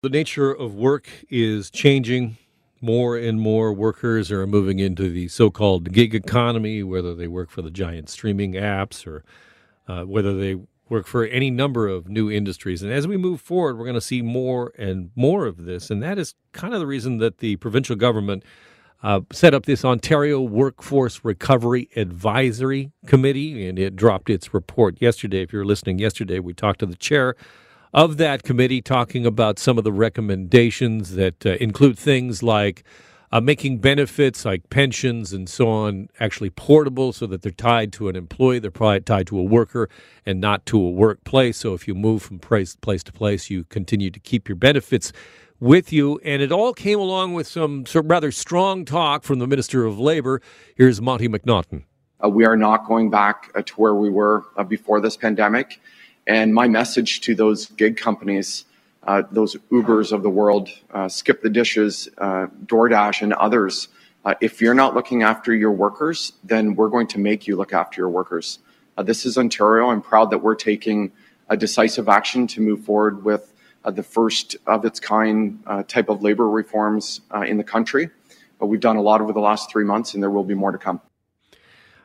The nature of work is changing. More and more workers are moving into the so called gig economy, whether they work for the giant streaming apps or uh, whether they work for any number of new industries. And as we move forward, we're going to see more and more of this. And that is kind of the reason that the provincial government uh, set up this Ontario Workforce Recovery Advisory Committee, and it dropped its report yesterday. If you're listening yesterday, we talked to the chair of that committee talking about some of the recommendations that uh, include things like uh, making benefits like pensions and so on actually portable so that they're tied to an employee, they're probably tied to a worker and not to a workplace. So if you move from place, place to place, you continue to keep your benefits with you. And it all came along with some, some rather strong talk from the Minister of Labor. Here's Monte McNaughton. Uh, we are not going back uh, to where we were uh, before this pandemic. And my message to those gig companies, uh, those Ubers of the world, uh, Skip the Dishes, uh, DoorDash, and others, uh, if you're not looking after your workers, then we're going to make you look after your workers. Uh, this is Ontario. I'm proud that we're taking a decisive action to move forward with uh, the first of its kind type of labor reforms in the country. But we've done a lot over the last three months, and there will be more to come.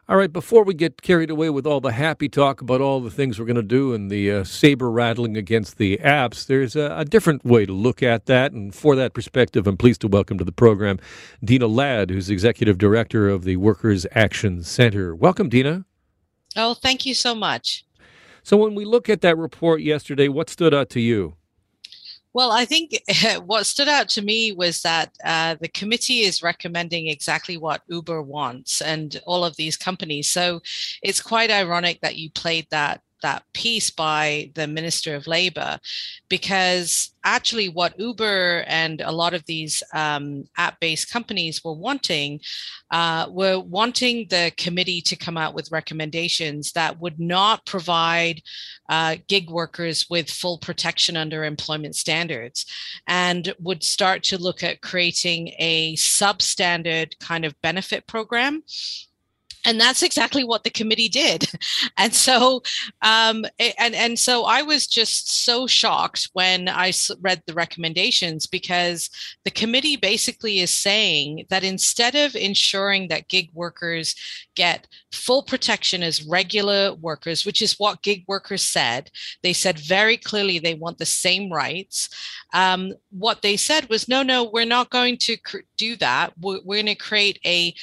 All right, before we get carried away with all the happy talk about all the things we're going to do and the uh, saber rattling against the apps, there's a, a, different way to look at that. And for that perspective, I'm pleased to welcome to the program Deena Ladd, who's Executive Director of the Workers Action Center. Welcome, Deena. Oh, thank you so much. So, when we look at that report yesterday, what stood out to you? Well, I think what stood out to me was that uh, the committee is recommending exactly what Uber wants and all of these companies. So it's quite ironic that you played that that piece by the Minister of Labor, because actually what Uber and a lot of these um, app-based companies were wanting uh, were wanting the committee to come out with recommendations that would not provide uh, gig workers with full protection under employment standards and would start to look at creating a substandard kind of benefit program and that's exactly what the committee did. And so um, and and so i was just so shocked when i read the recommendations because the committee basically is saying that instead of ensuring that gig workers get full protection as regular workers which is what gig workers said they said very clearly they want the same rights um, what they said was no no we're not going to cr- do that. We're, we're going to create a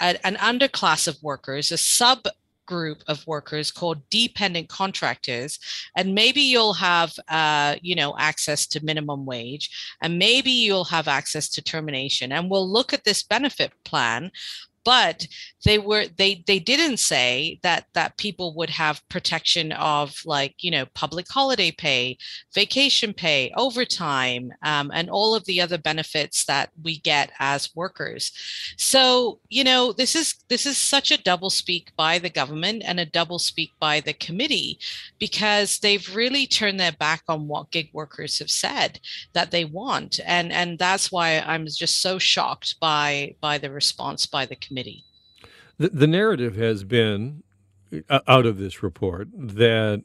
a, an underclass of workers, a sub group of workers called dependent contractors. And maybe you'll have uh, you know access to minimum wage and maybe you'll have access to termination. And we'll look at this benefit plan but they were they they didn't say that that people would have protection of like you know public holiday pay vacation pay overtime um, and all of the other benefits that we get as workers. So you know this is this is such a double speak by the government and a double speak by the committee because they've really turned their back on what gig workers have said that they want. And and that's why i'm just so shocked by by the response by the committee the, the narrative has been uh, out of this report that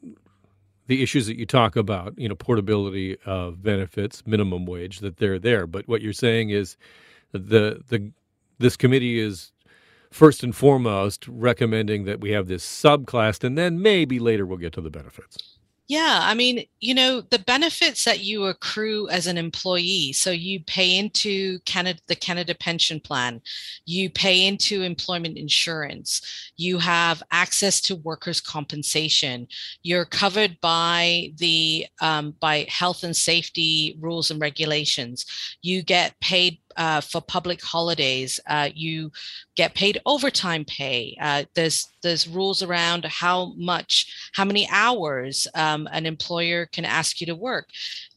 the issues that you talk about, you know, portability of benefits, minimum wage, that they're there. But what you're saying is the the this committee is first and foremost recommending that we have this subclass, and then maybe later we'll get to the benefits. Yeah, I mean, you know, the benefits that you accrue as an employee. So you pay into Canada, the Canada Pension Plan, you pay into employment insurance, you have access to workers' compensation, you're covered by the um, by health and safety rules and regulations, you get paid uh, for public holidays. Uh, you get paid overtime pay. Uh, there's there's rules around how much, how many hours um, an employer can ask you to work.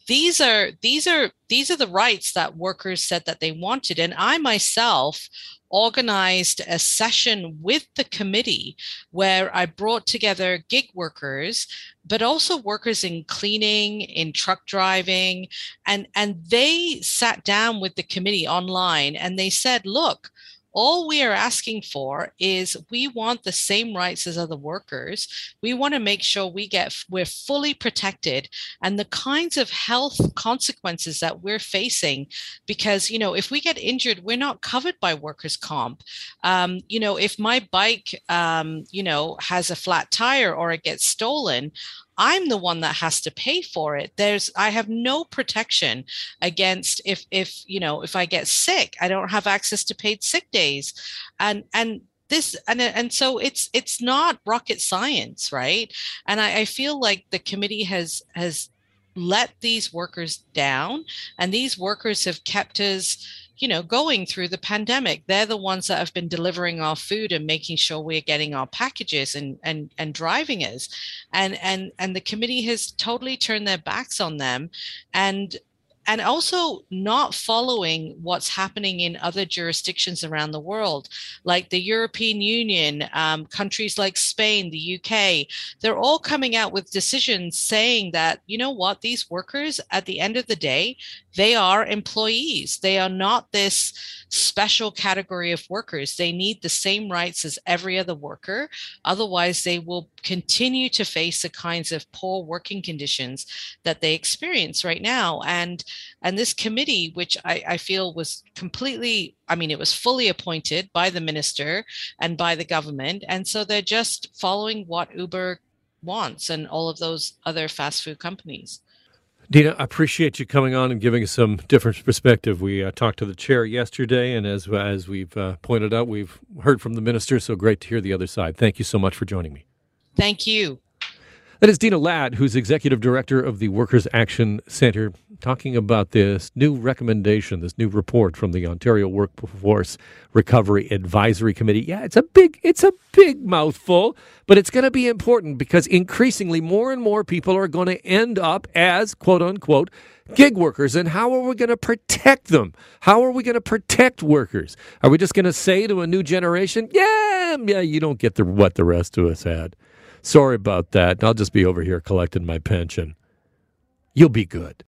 These are these are these are the rights that workers said that they wanted, and I myself organized a session with the committee where I brought together gig workers, but also workers in cleaning, in truck driving, and, and they sat down with the committee online and they said, look, all we are asking for is we want the same rights as other workers. We want to make sure we get we're fully protected and the kinds of health consequences that we're facing because you know if we get injured we're not covered by workers comp. Um, you know if my bike um, you know has a flat tire or it gets stolen, I'm the one that has to pay for it. There's I have no protection against if if you know if I get sick, I don't have access to paid sick days. And and this and and so it's it's not rocket science, right? And I, I feel like the committee has has let these workers down and these workers have kept us you know, going through the pandemic. They're the ones that have been delivering our food and making sure we're getting our packages and and and driving us. And and and the committee has totally turned their backs on them. And and also not following what's happening in other jurisdictions around the world, like the European Union, um, countries like Spain, the UK. They're all coming out with decisions saying that, you know what, these workers, at the end of the day, they are employees. They are not this special category of workers. They need the same rights as every other worker. Otherwise, they will continue to face the kinds of poor working conditions that they experience right now. And and this committee, which I, I feel was completely, I mean, it was fully appointed by the minister and by the government. And so they're just following what Uber wants and all of those other fast food companies. Deena, I appreciate you coming on and giving us some different perspective. We uh, talked to the chair yesterday, and as as we've uh, pointed out, we've heard from the minister. So great to hear the other side. Thank you so much for joining me. Thank you. That is Deena Ladd, who's executive director of the Workers Action Center, talking about this new recommendation, this new report from the Ontario Workforce Recovery Advisory Committee. Yeah, it's a big, it's a big mouthful, but it's going to be important because increasingly more and more people are going to end up as quote unquote gig workers. And how are we going to protect them? How are we going to protect workers? Are we just going to say to a new generation, yeah, yeah, you don't get the what the rest of us had? Sorry about that. I'll just be over here collecting my pension. You'll be good.